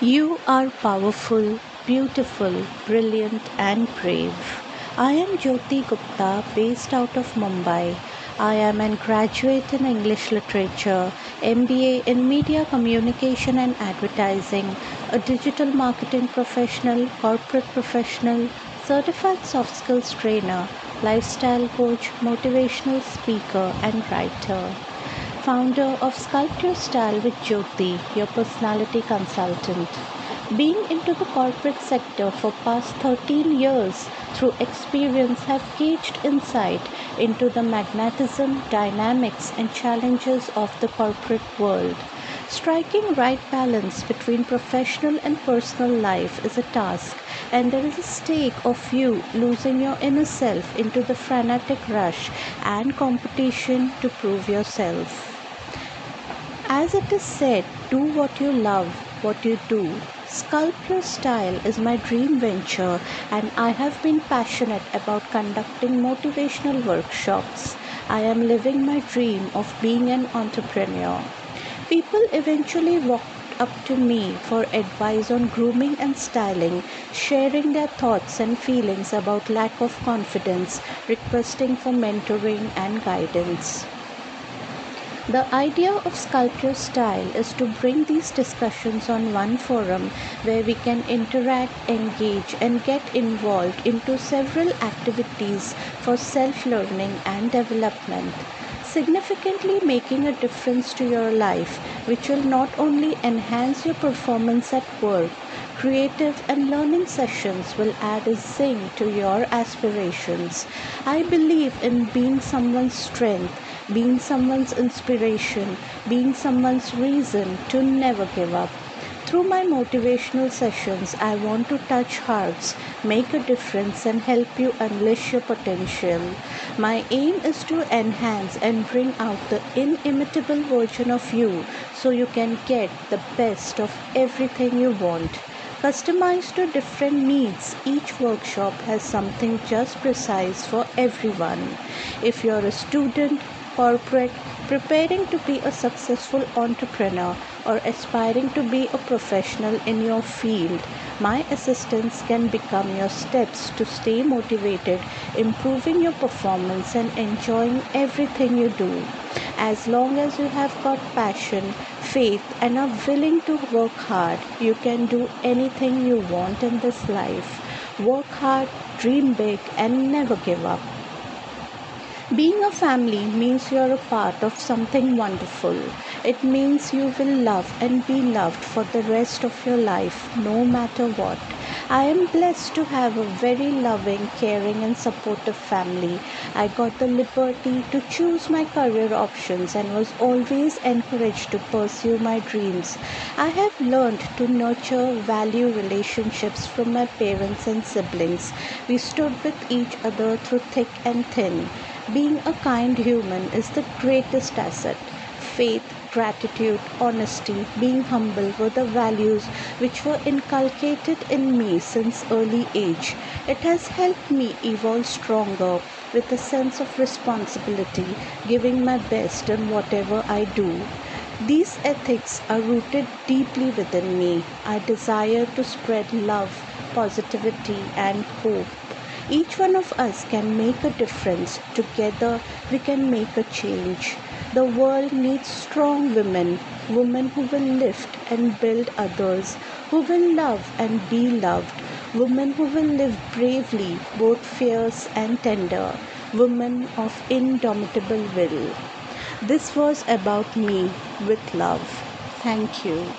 You are powerful, beautiful, brilliant, and brave. I am Jyoti Gupta, based out of Mumbai. I am a graduate in English literature, MBA in media communication and advertising, a digital marketing professional, corporate professional, certified soft skills trainer, lifestyle coach, motivational speaker, and writer founder of Sculpt Your Style with Jyoti, your personality consultant. Being into the corporate sector for past 13 years through experience have gauged insight into the magnetism, dynamics and challenges of the corporate world. Striking right balance between professional and personal life is a task and there is a stake of you losing your inner self into the frenetic rush and competition to prove yourself. As it is said, do what you love, what you do. Sculpt Your Style is my dream venture, and I have been passionate about conducting motivational workshops. I am living my dream of being an entrepreneur. People eventually walked up to me for advice on grooming and styling, sharing their thoughts and feelings about lack of confidence, requesting for mentoring and guidance. The idea of Sculpt Your Style is to bring these discussions on one forum where we can interact, engage, and get involved into several activities for self learning and development, significantly making a difference to your life, which will not only enhance your performance at work, creative and learning sessions will add a zing to your aspirations. I believe in being someone's strength being someone's inspiration, being someone's reason to never give up. Through my motivational sessions, I want to touch hearts, make a difference, and help you unleash your potential. My aim is to enhance and bring out the inimitable version of you so you can get the best of everything you want. Customized to different needs, each workshop has something just precise for everyone. If you're a student, corporate, preparing to be a successful entrepreneur, or aspiring to be a professional in your field, my assistance can become your steps to stay motivated, improving your performance, and enjoying everything you do. As long as you have got passion, faith, and are willing to work hard, you can do anything you want in this life. Work hard, dream big, and never give up. Being a family means you're a part of something wonderful. It means you will love and be loved for the rest of your life, no matter what. I am blessed to have a very loving, caring, and supportive family. I got the liberty to choose my career options and was always encouraged to pursue my dreams. I have learned to nurture, value relationships from my parents and siblings. We stood with each other through thick and thin. Being a kind human is the greatest asset. Faith, gratitude, honesty, being humble were the values which were inculcated in me since early age. It has helped me evolve stronger with a sense of responsibility, giving my best in whatever I do. These ethics are rooted deeply within me. I desire to spread love, positivity, and hope each one of us can make a difference. Together, we can make a change. The world needs strong women, women who will lift and build others, who will love and be loved, women who will live bravely, both fierce and tender, women of indomitable will. This was about me with love. Thank you.